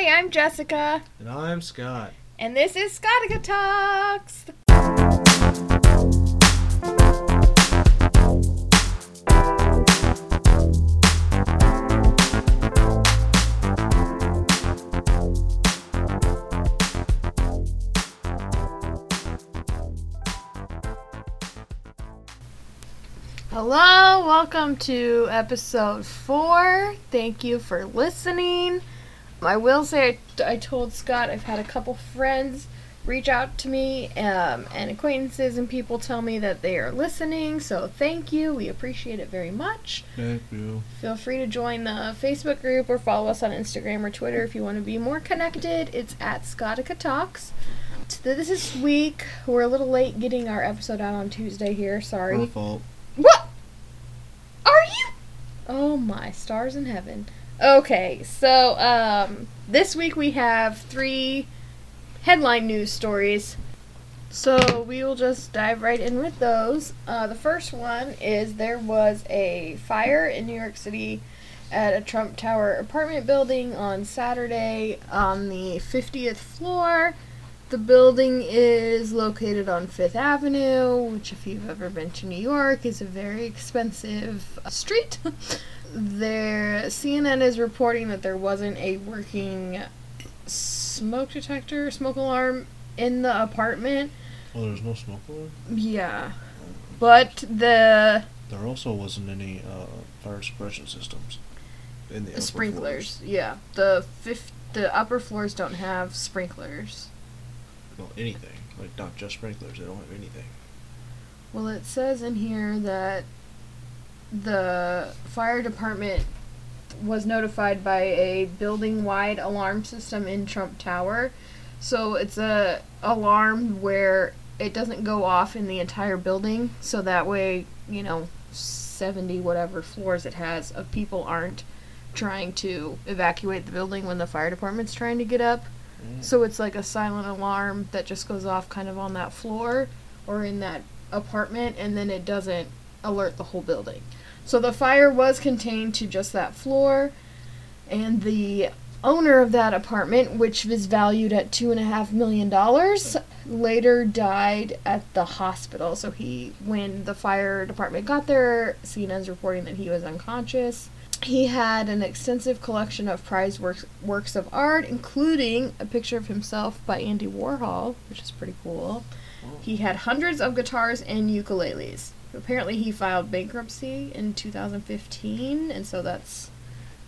Hi, I'm Jessica, And I'm Scott. and this is Scotica Talks. Hello, welcome to episode four. Thank you for listening. I will say, I, I told Scott I've had a couple friends reach out to me um, and acquaintances and people tell me that they are listening. So thank you. We appreciate it very much. Thank you. Feel free to join the Facebook group or follow us on Instagram or Twitter if you want to be more connected. It's at Scotica Talks. So This is week. We're a little late getting our episode out on Tuesday here. Sorry. My fault. What? Are you? Oh my stars in heaven. Okay, so um, this week we have three headline news stories. So we will just dive right in with those. Uh, the first one is there was a fire in New York City at a Trump Tower apartment building on Saturday on the 50th floor. The building is located on Fifth Avenue, which, if you've ever been to New York, is a very expensive uh, street. there, CNN is reporting that there wasn't a working smoke detector, smoke alarm in the apartment. Oh, there's no smoke alarm? Yeah, but the There also wasn't any uh, fire suppression systems in the sprinklers, floors. yeah, the fifth, the upper floors don't have sprinklers. Well, anything. Like, not just sprinklers. They don't have anything. Well, it says in here that the fire department was notified by a building-wide alarm system in Trump Tower. So it's a alarm where it doesn't go off in the entire building, so that way, you know, 70 whatever floors it has of people aren't trying to evacuate the building when the fire department's trying to get up. Mm. So it's like a silent alarm that just goes off kind of on that floor or in that apartment and then it doesn't alert the whole building. So the fire was contained to just that floor and the owner of that apartment, which was valued at two and a half million dollars, later died at the hospital. So he when the fire department got there, CNN's reporting that he was unconscious. He had an extensive collection of prized works, works of art, including a picture of himself by Andy Warhol, which is pretty cool. He had hundreds of guitars and ukuleles. Apparently, he filed bankruptcy in 2015, and so that's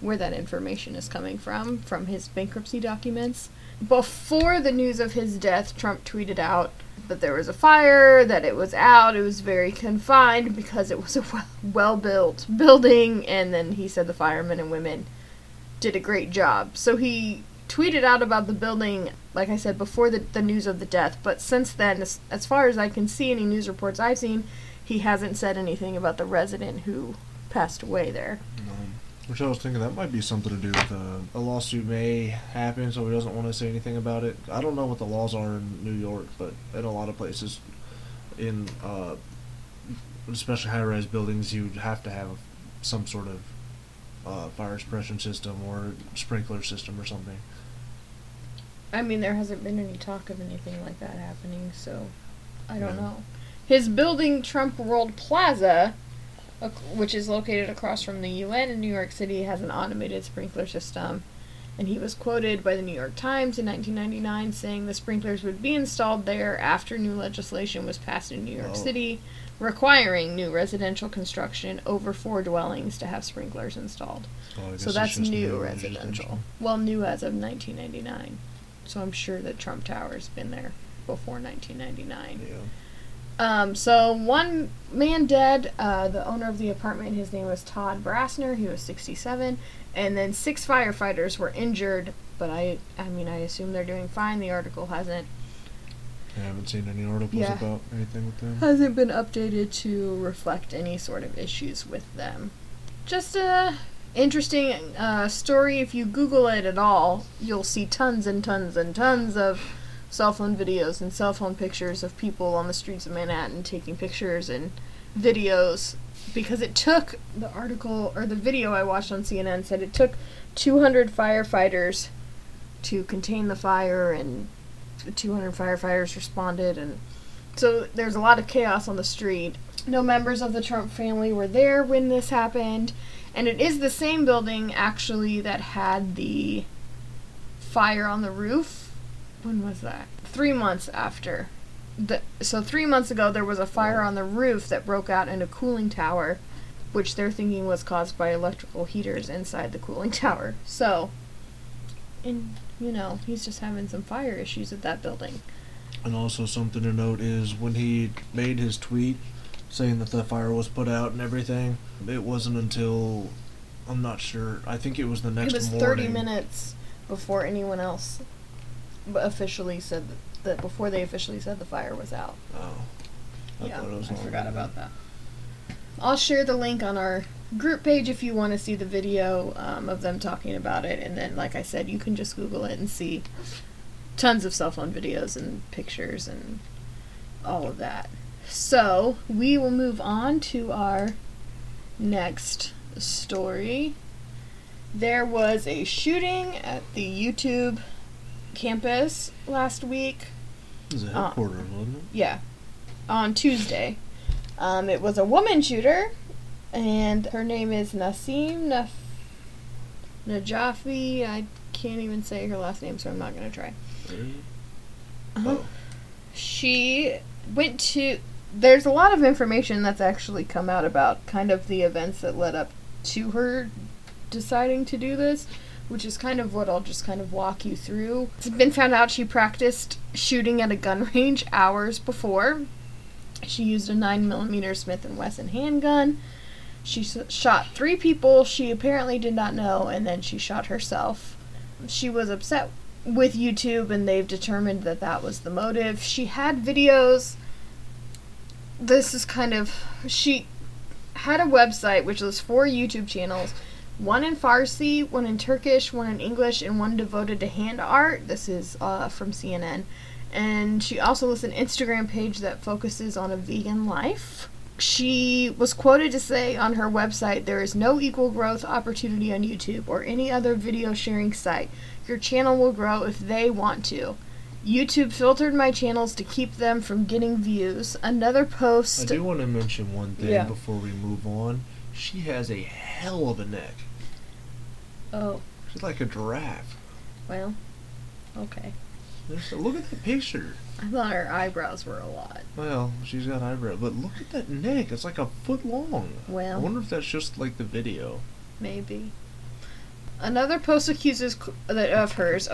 where that information is coming from, from his bankruptcy documents. Before the news of his death, Trump tweeted out that there was a fire, that it was out, it was very confined because it was a well built building, and then he said the firemen and women did a great job. So he tweeted out about the building, like I said, before the, the news of the death, but since then, as, as far as I can see any news reports I've seen, he hasn't said anything about the resident who passed away there. Um, which I was thinking that might be something to do with uh, a lawsuit may happen, so he doesn't want to say anything about it. I don't know what the laws are in New York, but in a lot of places, in uh, especially high-rise buildings, you have to have some sort of uh, fire suppression system or sprinkler system or something. I mean, there hasn't been any talk of anything like that happening, so I don't Yeah. know. His building, Trump World Plaza, which is located across from the UN in New York City, has an automated sprinkler system. And he was quoted by the New York Times in 1999 saying the sprinklers would be installed there after new legislation was passed in New York Oh. City requiring new residential construction over four dwellings to have sprinklers installed. Oh, so, So that's just new residential. residential. Well, new as of 1999. So I'm sure that Trump Tower's been there before 1999. Yeah. Um, so one man dead, uh, the owner of the apartment, his name was Todd Brassner. He was 67, and then six firefighters were injured. But I, I mean, I assume they're doing fine. The article hasn't I haven't seen any articles Yeah. about anything with them. hasn't been updated to reflect any sort of issues with them. Just a interesting uh, story. If you Google it at all, you'll see tons and tons and tons of cell phone videos and cell phone pictures of people on the streets of Manhattan taking pictures and videos. Because it took the article or the video I watched on CNN said it took 200 firefighters to contain the fire, and 200 firefighters responded, and so there's a lot of chaos on the street. No members of the Trump family were there when this happened, and it is the same building actually that had the fire on the roof. When was that? Three months after. The, so three months ago, there was a fire on the roof that broke out in a cooling tower, which they're thinking was caused by electrical heaters inside the cooling tower. So, and you know, he's just having some fire issues at that building. And also something to note is when he made his tweet saying that the fire was put out and everything, it wasn't until I'm not sure. I think it was the next It was morning. 30 minutes before anyone else officially said that, that before they officially said the fire was out. Oh. I yeah, thought it was I longer forgot than about that. I'll share the link on our group page if you want to see the video um, of them talking about it. And then, like I said, you can just Google it and see tons of cell phone videos and pictures and all of that. So, we will move on to our next story. There was a shooting at the YouTube campus last week. It was a Uh, headquarters, wasn't it? Yeah, on Tuesday. Um, it was a woman shooter, and her name is Nasim Naf- Najafi. I can't even say her last name, so I'm not going to try. Uh-huh. Oh. She went to. There's a lot of information that's actually come out about kind of the events that led up to her deciding to do this, which is kind of what I'll just kind of walk you through. It's been found out she practiced shooting at a gun range hours before. She used a 9mm Smith & Wesson handgun. She shot three people she apparently did not know, and then she shot herself. She was upset with YouTube, and they've determined that that was the motive. She had videos. This is kind of. She had a website which was four YouTube channels one in Farsi, one in Turkish, one in English, and one devoted to hand art. This is uh, from CNN. And she also lists an Instagram page that focuses on a vegan life. She was quoted to say on her website there is no equal growth opportunity on YouTube or any other video sharing site. Your channel will grow if they want to. YouTube filtered my channels to keep them from getting views. Another post. I do want to mention one thing Yeah. before we move on. She has a hell of a neck. Oh, She's like a giraffe. well, okay. There's- Look at the picture. I thought her eyebrows were a lot. Well, she's got eyebrows, but look at that neck. It's like a foot long. Well. I wonder if that's just like the video. maybe. Another post accuses that of hers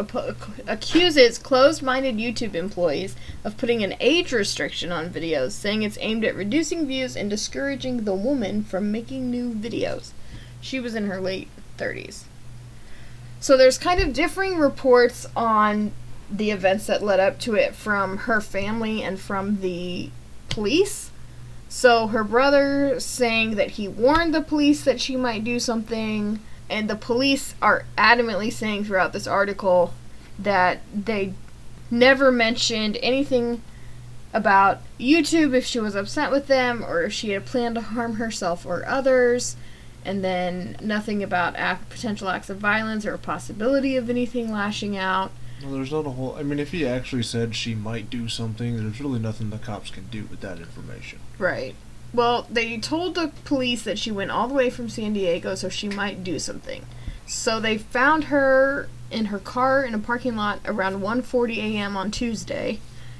accuses closed-minded YouTube employees of putting an age restriction on videos, saying it's aimed at reducing views and discouraging the woman from making new videos. She was in her late 30s. So there's kind of differing reports on the events that led up to it from her family and from the police. So her brother saying that he warned the police that she might do something, and the police are adamantly saying throughout this article that they never mentioned anything about YouTube if she was upset with them or if she had planned to harm herself or others, and then nothing about act, potential acts of violence or a possibility of anything lashing out. Well, there's not a whole. I mean, if he actually said she might do something, there's really nothing the cops can do with that information. Right. Well, they told the police that she went all the way from San Diego, so she might do something. So they found her in her car in a parking lot around 1:40 a.m. on Tuesday,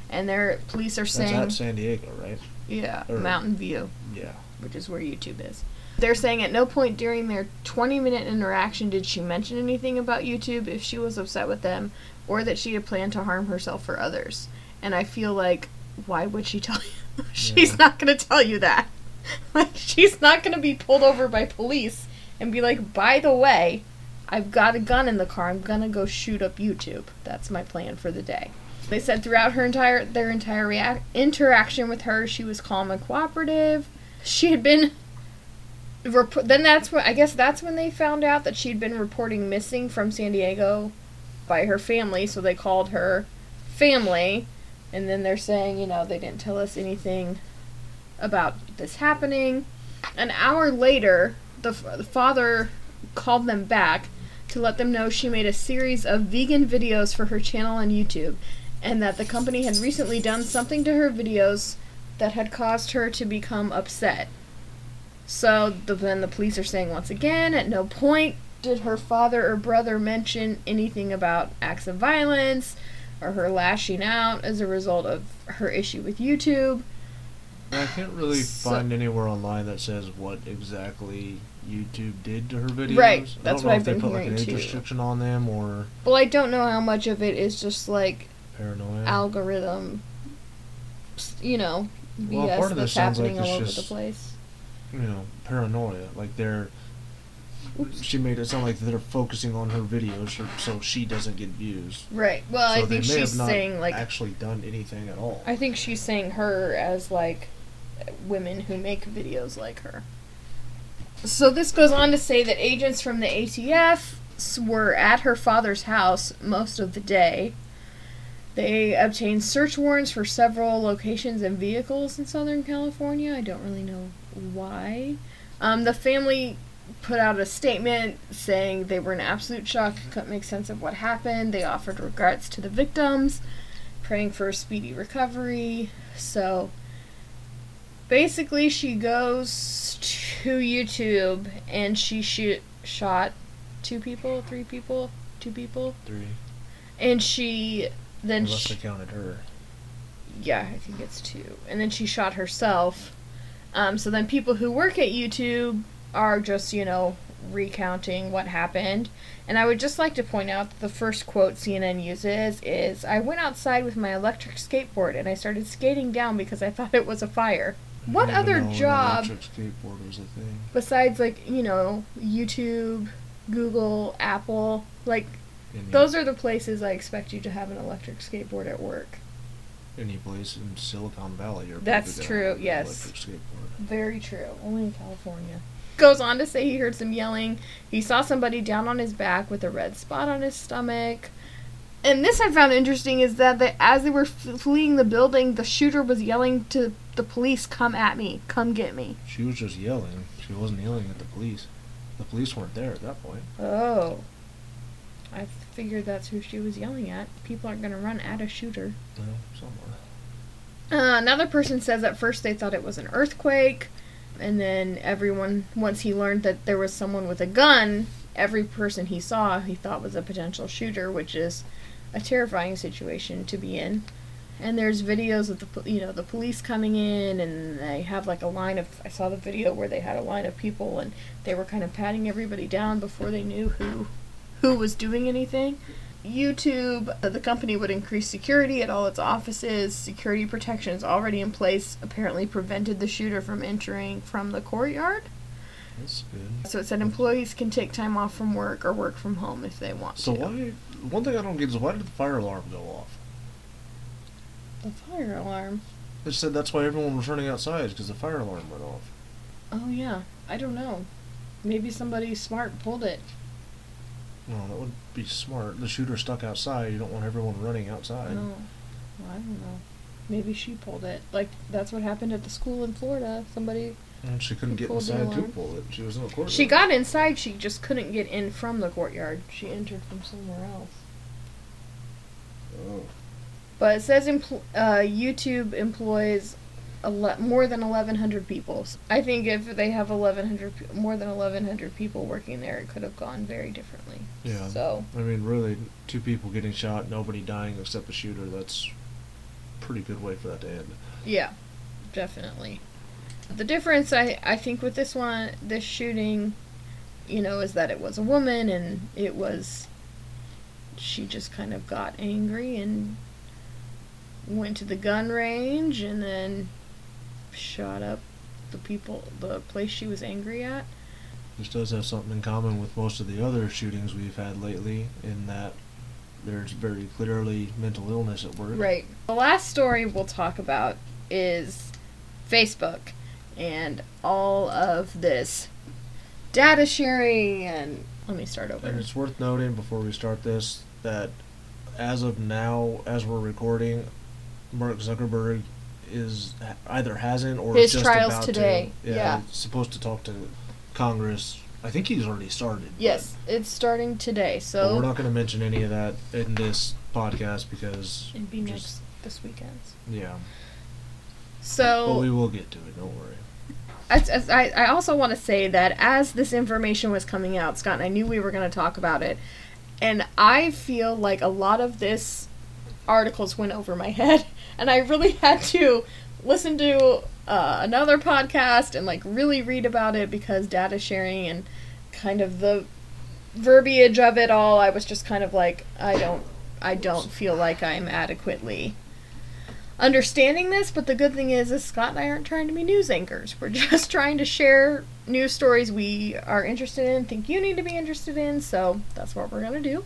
and their police are saying That's saying, at San Diego, right? "Yeah, or- Mountain View, Yeah. which is where YouTube is." They're saying at no point during their 20-minute interaction did she mention anything about YouTube if she was upset with them, or that she had planned to harm herself or others. And I feel like, why would she tell you? she's Yeah. not going to tell you that. Like, she's not going to be pulled over by police and be like, by the way, I've got a gun in the car. I'm going to go shoot up YouTube. That's my plan for the day. They said throughout her entire their entire reac- interaction with her, she was calm and cooperative. She had been rep- then that's when I guess that's when they found out that she'd been reporting missing from San Diego by her family, so they called her family and then they're saying, you know, they didn't tell us anything about this happening. An hour later, the, f- the father called them back to let them know she made a series of vegan videos for her channel on YouTube and that the company had recently done something to her videos that had caused her to become upset. So the, then the police are saying once again, at no point did her father or brother mention anything about acts of violence or her lashing out as a result of her issue with YouTube. I can't really So- find anywhere online that says what exactly YouTube did to her videos. Right, I that's don't know what if I've they been put like an age restriction on them or Well, I don't know how much of it is just like paranoia. algorithm, you know, Well, BS that's this sounds like happening all over just- the place. you know, paranoia. Like they're. She made it sound like they're focusing on her videos so, so she doesn't get views. Right. Well, so I think she's not saying like actually done anything at all. I think she's saying her as like women who make videos like her. So this goes on to say that agents from the ATF were at her father's house most of the day. They obtained search warrants for several locations and vehicles in Southern California. I don't really know why. Um, the family put out a statement saying they were in absolute shock, couldn't make sense of what happened. They offered regrets to the victims, praying for a speedy recovery. So basically, she goes to YouTube and she shoot shot two people, three people, two people, Three, and she then unless sh- they counted her. yeah, I think it's two. And then she shot herself. Um, so then people who work at YouTube are just, you know, recounting what happened. And I would just like to point out that the first quote CNN uses is I went outside with my electric skateboard and I started skating down because I thought it was a fire. What other job skateboard was a thing. besides, like, you know, YouTube, Google, Apple, like, Any, those are the places I expect you to have an electric skateboard at work. any place in Silicon Valley. You're That's true, have an yes. Electric skateboard. Very true. Only in California. Goes on to say he heard some yelling. He saw somebody down on his back with a red spot on his stomach. And this I found interesting is that they, as they were f- fleeing the building, the shooter was yelling to the police, "Come at me! Come get me!" She was just yelling. She wasn't yelling at the police. The police weren't there at that point. Oh, I figured that's who she was yelling at. People aren't gonna run at a shooter. No, somewhere. Uh, another person says at first they thought it was an earthquake, and then everyone, once he learned that there was someone with a gun, every person he saw he thought was a potential shooter, which is a terrifying situation to be in. And there's videos of the you know the police coming in, and they have like a line of. I saw the video where they had a line of people, and they were kind of patting everybody down before they knew who who was doing anything. YouTube, uh, the company would increase security at all its offices. Security protections already in place apparently prevented the shooter from entering from the courtyard. That's good. So it said employees can take time off from work or work from home if they want So to. why? One thing I don't get is why did the fire alarm go off? The fire alarm. It said that's why everyone was running outside because the fire alarm went off. Oh yeah, I don't know. Maybe somebody smart pulled it. No, that would be smart. The shooter stuck outside. You don't want everyone running outside. No, well, I don't know. Maybe she pulled it. Like that's what happened at the school in Florida. Somebody And she couldn't get inside to pull it. She was in the courtyard. She got inside, she just couldn't get in from the courtyard. She entered from somewhere else. Oh. But it says empl- uh, YouTube employs ele- more than 1,100 people. I think if they have 1,100, pe- more than 1,100 people working there, it could have gone very differently. Yeah. So, I mean, really, two people getting shot, nobody dying except the shooter. That's a pretty good way for that to end. yeah, definitely. The difference, I, I think, with this one, this shooting, you know, is that it was a woman and it was. She just kind of got angry and went to the gun range and then shot up the people, the place she was angry at. This does have something in common with most of the other shootings we've had lately, in that there's very clearly mental illness at work. Right. The last story we'll talk about is Facebook and all of this data sharing and let me start over. And it's worth noting before we start this that as of now, as we're recording, Mark Zuckerberg is either hasn't or His just trials about today, To. yeah. he's supposed to talk to Congress. I think he's already started. Yes, it's starting today. So but we're not going to mention any of that in this podcast because it'd be just- next this weekend. yeah. So But we will get to it. Don't worry. I, I, I also want to say that as this information was coming out, Scott and I knew we were going to talk about it, and I feel like a lot of this articles went over my head, and I really had to listen to uh, another podcast and like really read about it because data sharing and kind of the verbiage of it all, I was just kind of like, I don't, I don't feel like I'm adequately understanding this, but the good thing is, is Scott and I aren't trying to be news anchors. We're just trying to share news stories we are interested in, think you need to be interested in, so that's what we're gonna do.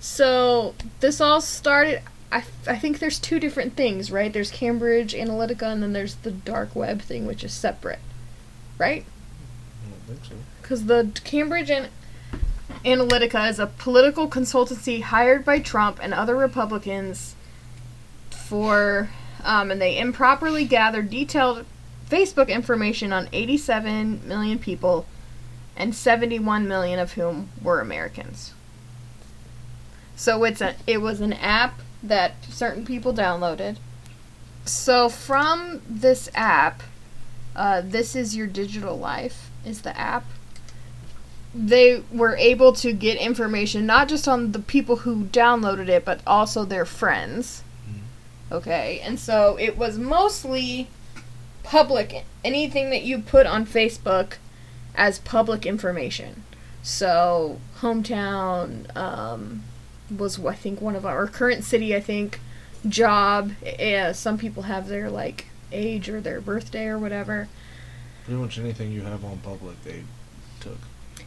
So this all started. I, I think there's two different things, right? There's Cambridge Analytica, and then there's the dark web thing, which is separate, right? I don't think so. Because the Cambridge An- Analytica is a political consultancy hired by Trump and other Republicans for, um, and they improperly gathered detailed Facebook information on 87 million people, and 71 million of whom were Americans. So it's a it was an app that certain people downloaded. So from this app, uh, this is your digital life is the app. They were able to get information not just on the people who downloaded it but also their friends. Okay and so it was mostly public anything that you put on facebook as public information. So hometown um, was i think one of our current city i think job yeah some people have their like age or their birthday or whatever Pretty much anything you have on public, they took.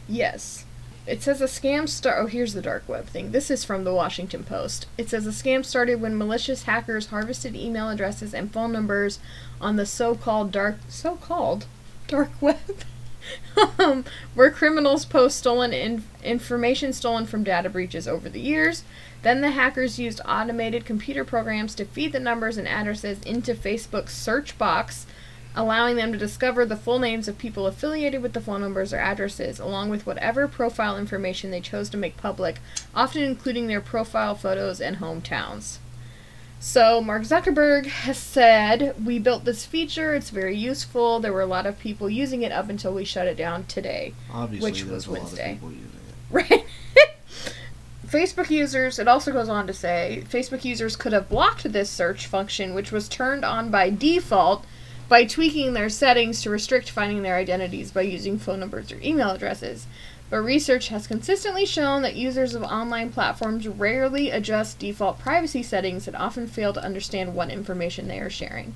Yes. It says a scam start. Oh, here's the dark web thing. This is from the Washington Post. It says a scam started when malicious hackers harvested email addresses and phone numbers on the so-called dark so-called dark web, um, where criminals post stolen in- information stolen from data breaches over the years. Then the hackers used automated computer programs to feed the numbers and addresses into Facebook's search box allowing them to discover the full names of people affiliated with the phone numbers or addresses, along with whatever profile information they chose to make public, often including their profile photos and hometowns. So, Mark Zuckerberg has said, We built this feature, it's very useful. There were a lot of people using it up until we shut it down today. Obviously, Which was a lot Wednesday. of using it. Right? Facebook users, it also goes on to say, Facebook users could have blocked this search function, which was turned on by default by tweaking their settings to restrict finding their identities by using phone numbers or email addresses. But research has consistently shown that users of online platforms rarely adjust default privacy settings and often fail to understand what information they are sharing.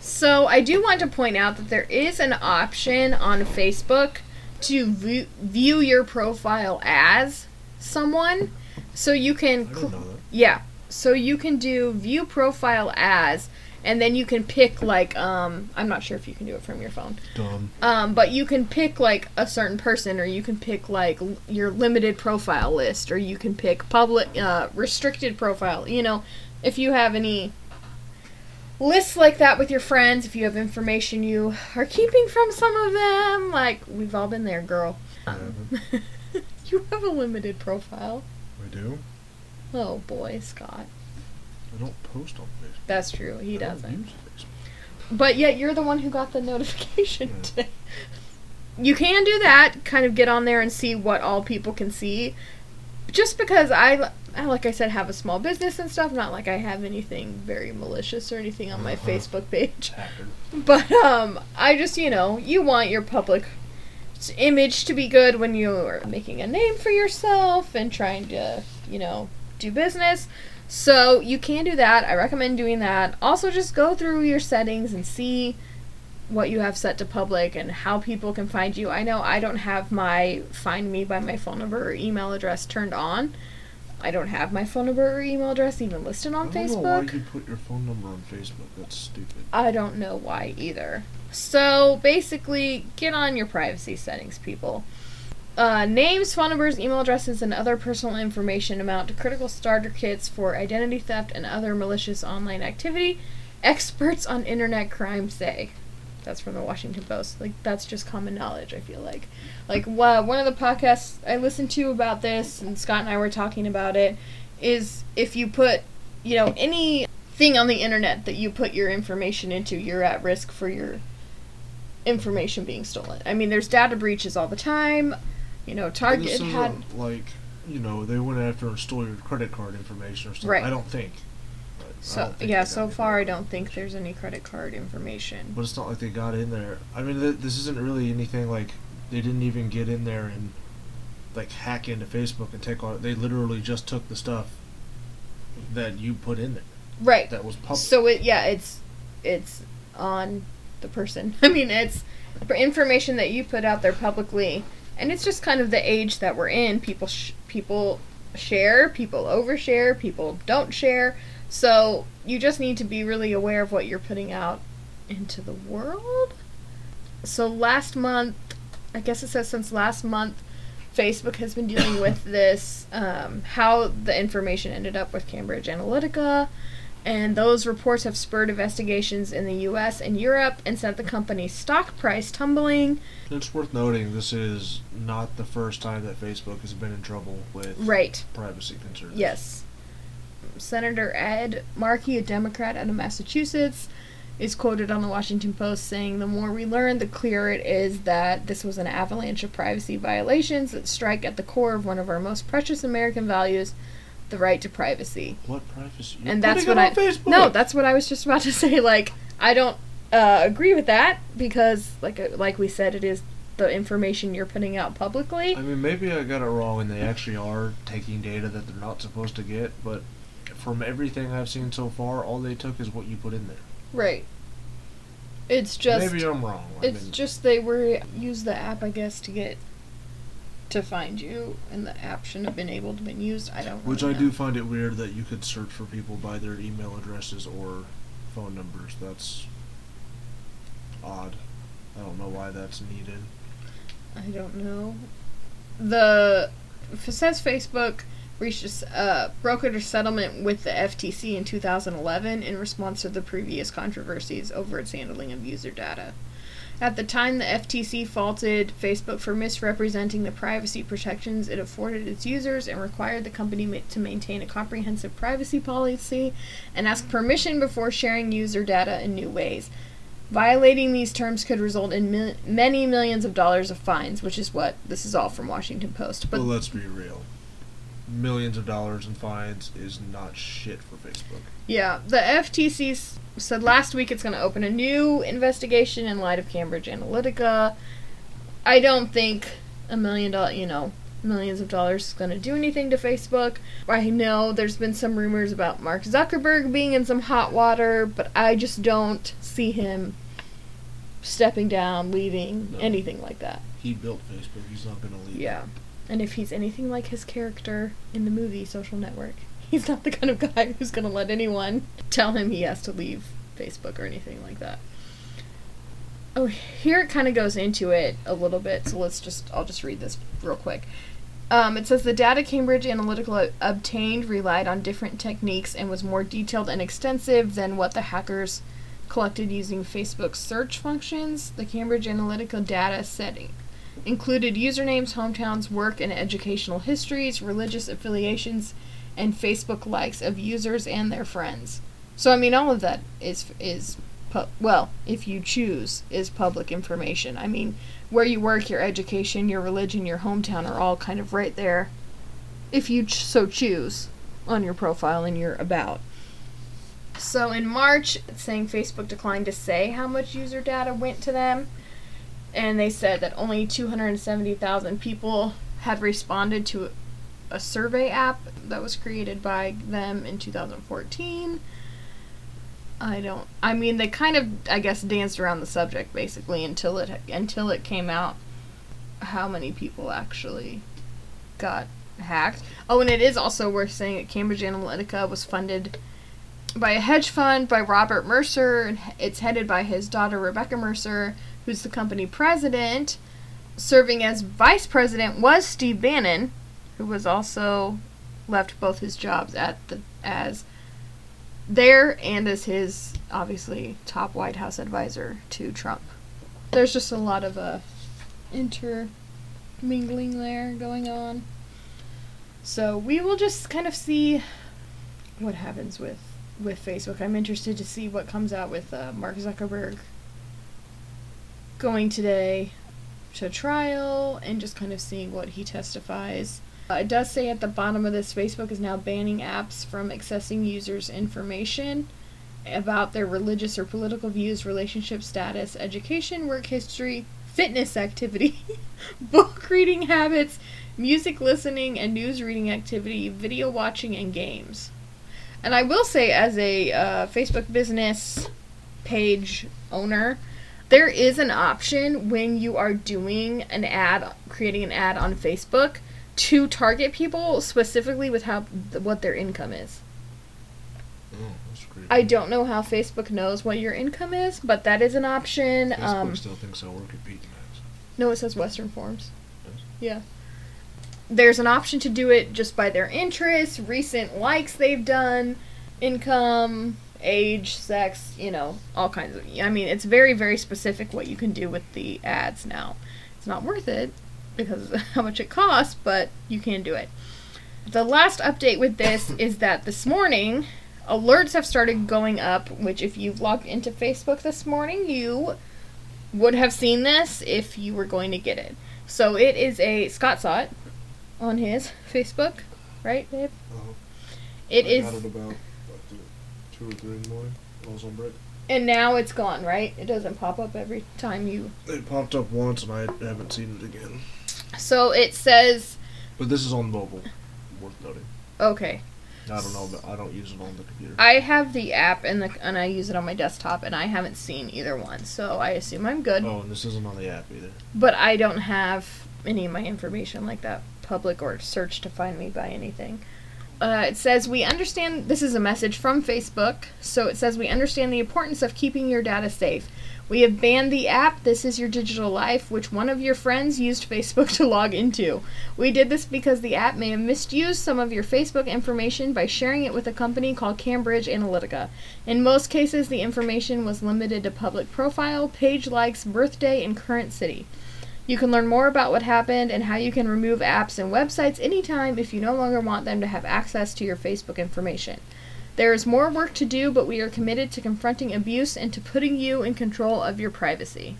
So, I do want to point out that there is an option on Facebook to view, view your profile as someone. So you can cl- didn't know that. yeah. So you can do view profile as and then you can pick like um I'm not sure if you can do it from your phone. Dumb. Um but you can pick like a certain person or you can pick like l- your limited profile list or you can pick public uh restricted profile. You know, if you have any lists like that with your friends, if you have information you are keeping from some of them, like we've all been there, girl. Um, you have a limited profile. We do. Oh boy, Scott. I don't post on. That's true. He doesn't. But yet you're the one who got the notification Yeah. today. You can do that, kind of get on there and see what all people can see. Just because I, I, like I said, have a small business and stuff, not like I have anything very malicious or anything on my Uh-huh. Facebook page. Hacker. But um, I just you know you want your public image to be good when you're making a name for yourself and trying to you know do business. So you can do that. I recommend doing that. Also, just go through your settings and see what you have set to public and how people can find you. I know I don't have my find me by my phone number or email address turned on. I don't have my phone number or email address even listed on I don't Facebook. know why you put your phone number on Facebook. That's stupid. I don't know why either. So basically, get on your privacy settings, people. Uh, names, phone numbers, email addresses, and other personal information amount to critical starter kits for identity theft and other malicious online activity. Experts on internet crime say. That's from the Washington Post. Like that's just common knowledge. I feel like, like one of the podcasts I listened to about this, and Scott and I were talking about it, is if you put, you know, any thing on the internet that you put your information into, you're at risk for your information being stolen. I mean, there's data breaches all the time. You know, Target had like, you know, they went after and stole your credit card information or something. Right. I don't think. So yeah, so far I don't think there's any credit card information. But it's not like they got in there. I mean, th- this isn't really anything like they didn't even get in there and like hack into Facebook and take all. They literally just took the stuff that you put in there. Right. That was public. So it yeah, it's it's on the person. I mean, it's information that you put out there publicly, and it's just kind of the age that we're in. People sh- people share, people overshare, people don't share. So you just need to be really aware of what you're putting out into the world. So last month, I guess it says since last month, Facebook has been dealing with this, um, how the information ended up with Cambridge Analytica, and those reports have spurred investigations in the US and Europe and sent the company's stock price tumbling. It's worth noting this is not the first time that Facebook has been in trouble with right. privacy concerns. Yes. Senator Ed Markey, a Democrat out of Massachusetts, is quoted on the Washington Post saying, The more we learn, the clearer it is that this was an avalanche of privacy violations that strike at the core of one of our most precious American values the right to privacy. What privacy? You're and that's what I. Facebook. No, that's what I was just about to say. Like, I don't uh, agree with that because, like, uh, like we said, it is the information you're putting out publicly. I mean, maybe I got it wrong, and they actually are taking data that they're not supposed to get. But from everything I've seen so far, all they took is what you put in there. Right. It's just maybe I'm wrong. I it's mean, just they were use the app, I guess, to get to find you, and the app shouldn't have been able to been used. I don't. Which really I know. do find it weird that you could search for people by their email addresses or phone numbers. That's odd. I don't know why that's needed. I don't know. The it says Facebook reached a uh, brokered a settlement with the FTC in 2011 in response to the previous controversies over its handling of user data. At the time, the FTC faulted Facebook for misrepresenting the privacy protections it afforded its users and required the company ma- to maintain a comprehensive privacy policy and ask permission before sharing user data in new ways. Violating these terms could result in many millions of dollars of fines, which is what this is all from Washington Post. But well, let's be real. Millions of dollars in fines is not shit for Facebook. Yeah, the FTC said last week it's going to open a new investigation in light of Cambridge Analytica. I don't think a million dollar, you know, millions of dollars is going to do anything to Facebook. I know there's been some rumors about Mark Zuckerberg being in some hot water, but I just don't see him stepping down, leaving, no. anything like that. He built Facebook. He's not going to leave. Yeah. And if he's anything like his character in the movie Social Network, he's not the kind of guy who's going to let anyone tell him he has to leave Facebook or anything like that. Oh, here it kind of goes into it a little bit, so let's just, I'll just read this real quick. Um, it says the data Cambridge Analytica obtained relied on different techniques and was more detailed and extensive than what the hackers collected using Facebook search functions. The Cambridge Analytica data setting included usernames, hometowns, work and educational histories, religious affiliations, and Facebook likes of users and their friends. So I mean, all of that is is pu- well, if you choose, is public information. I mean, where you work, your education, your religion, your hometown are all kind of right there, if you ch- so choose, on your profile and your about. So in March, saying Facebook declined to say how much user data went to them, and they said that only 270,000 people had responded to a survey app that was created by them in 2014. I don't. I mean, they kind of, I guess, danced around the subject basically until it until it came out how many people actually got hacked. Oh, and it is also worth saying that Cambridge Analytica was funded by a hedge fund by Robert Mercer, and it's headed by his daughter Rebecca Mercer, who's the company president. Serving as vice president was Steve Bannon, who was also left both his jobs at the as there and as his obviously top White House advisor to Trump. there's just a lot of uh, intermingling there going on. So we will just kind of see what happens with with Facebook. I'm interested to see what comes out with uh, Mark Zuckerberg going today to trial and just kind of seeing what he testifies. Uh, it does say at the bottom of this Facebook is now banning apps from accessing users' information about their religious or political views, relationship status, education, work history, fitness activity, book reading habits, music listening and news reading activity, video watching, and games. And I will say, as a uh, Facebook business page owner, there is an option when you are doing an ad, creating an ad on Facebook, to target people specifically with how what their income is. I don't know how Facebook knows what your income is, but that is an option. Facebook Um, still thinks so. We're competing as. no, it says Western Forms. Does? Yeah. There's an option to do it just by their interests, recent likes they've done, income, age, sex, you know, all kinds of. I mean, it's very, very specific what you can do with the ads now. It's not worth it because of how much it costs, but you can do it. The last update with this is that this morning, alerts have started going up, which, if you've logged into Facebook this morning, you would have seen this if you were going to get it. So it is a Scott saw it on his Facebook, right, babe? Uh-huh. It I is, got it about what, two or three in the morning. I was on break. and now it's gone, right? It doesn't pop up every time you. It popped up once, and I haven't seen it again. So it says, But this is on mobile. Worth noting. okay, I don't know, but I don't use it on the computer. I have the app and the and I use it on my desktop, and I haven't seen either one, so I assume I'm good. oh, and this isn't on the app either. But I don't have any of my information like that public or search to find me by anything. Uh, it says we understand this is a message from Facebook. So it says we understand the importance of keeping your data safe. We have banned the app This Is Your Digital Life, which one of your friends used Facebook to log into. We did this because the app may have misused some of your Facebook information by sharing it with a company called Cambridge Analytica. In most cases, the information was limited to public profile, page likes, birthday, and current city. You can learn more about what happened and how you can remove apps and websites anytime if you no longer want them to have access to your Facebook information. There is more work to do, but we are committed to confronting abuse and to putting you in control of your privacy.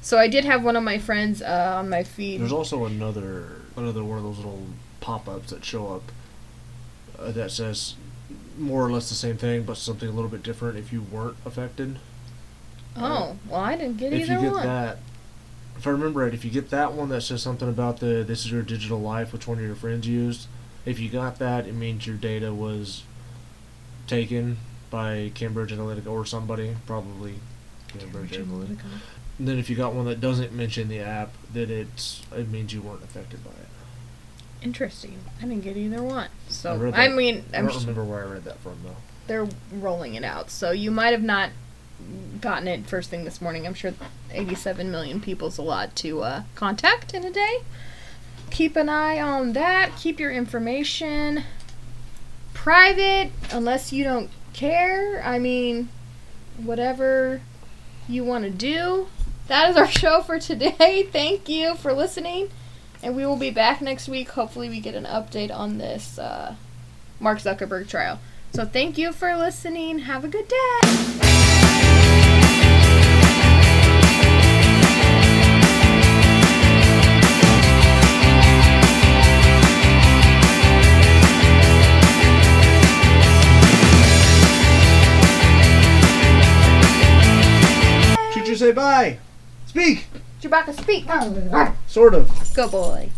So I did have one of my friends uh, on my feed. There's also another another one of those little pop-ups that show up uh, that says more or less the same thing, but something a little bit different. If you weren't affected, oh, well, I didn't get if either you get one. that, if I remember right, if you get that one that says something about the this is your digital life, which one of your friends used, if you got that, it means your data was taken by Cambridge Analytica or somebody, probably Cambridge Analytica. And then if you got one that doesn't mention the app, then it's it means you weren't affected by it. Interesting. I didn't get either one. I So read I mean, I I'm don't sh- remember where I read that from though. they're rolling it out. So you might have not gotten it first thing this morning. I'm sure 87 million people's a lot to uh, contact in a day. Keep an eye on that. Keep your information private unless you don't care. I mean, whatever you want to do. That is our show for today. Thank you for listening. And we will be back next week. Hopefully, we get an update on this uh, Mark Zuckerberg trial. So thank you for listening. Have a good day. Say bye? Speak. Chewbacca, speak. Sort of. Go boy.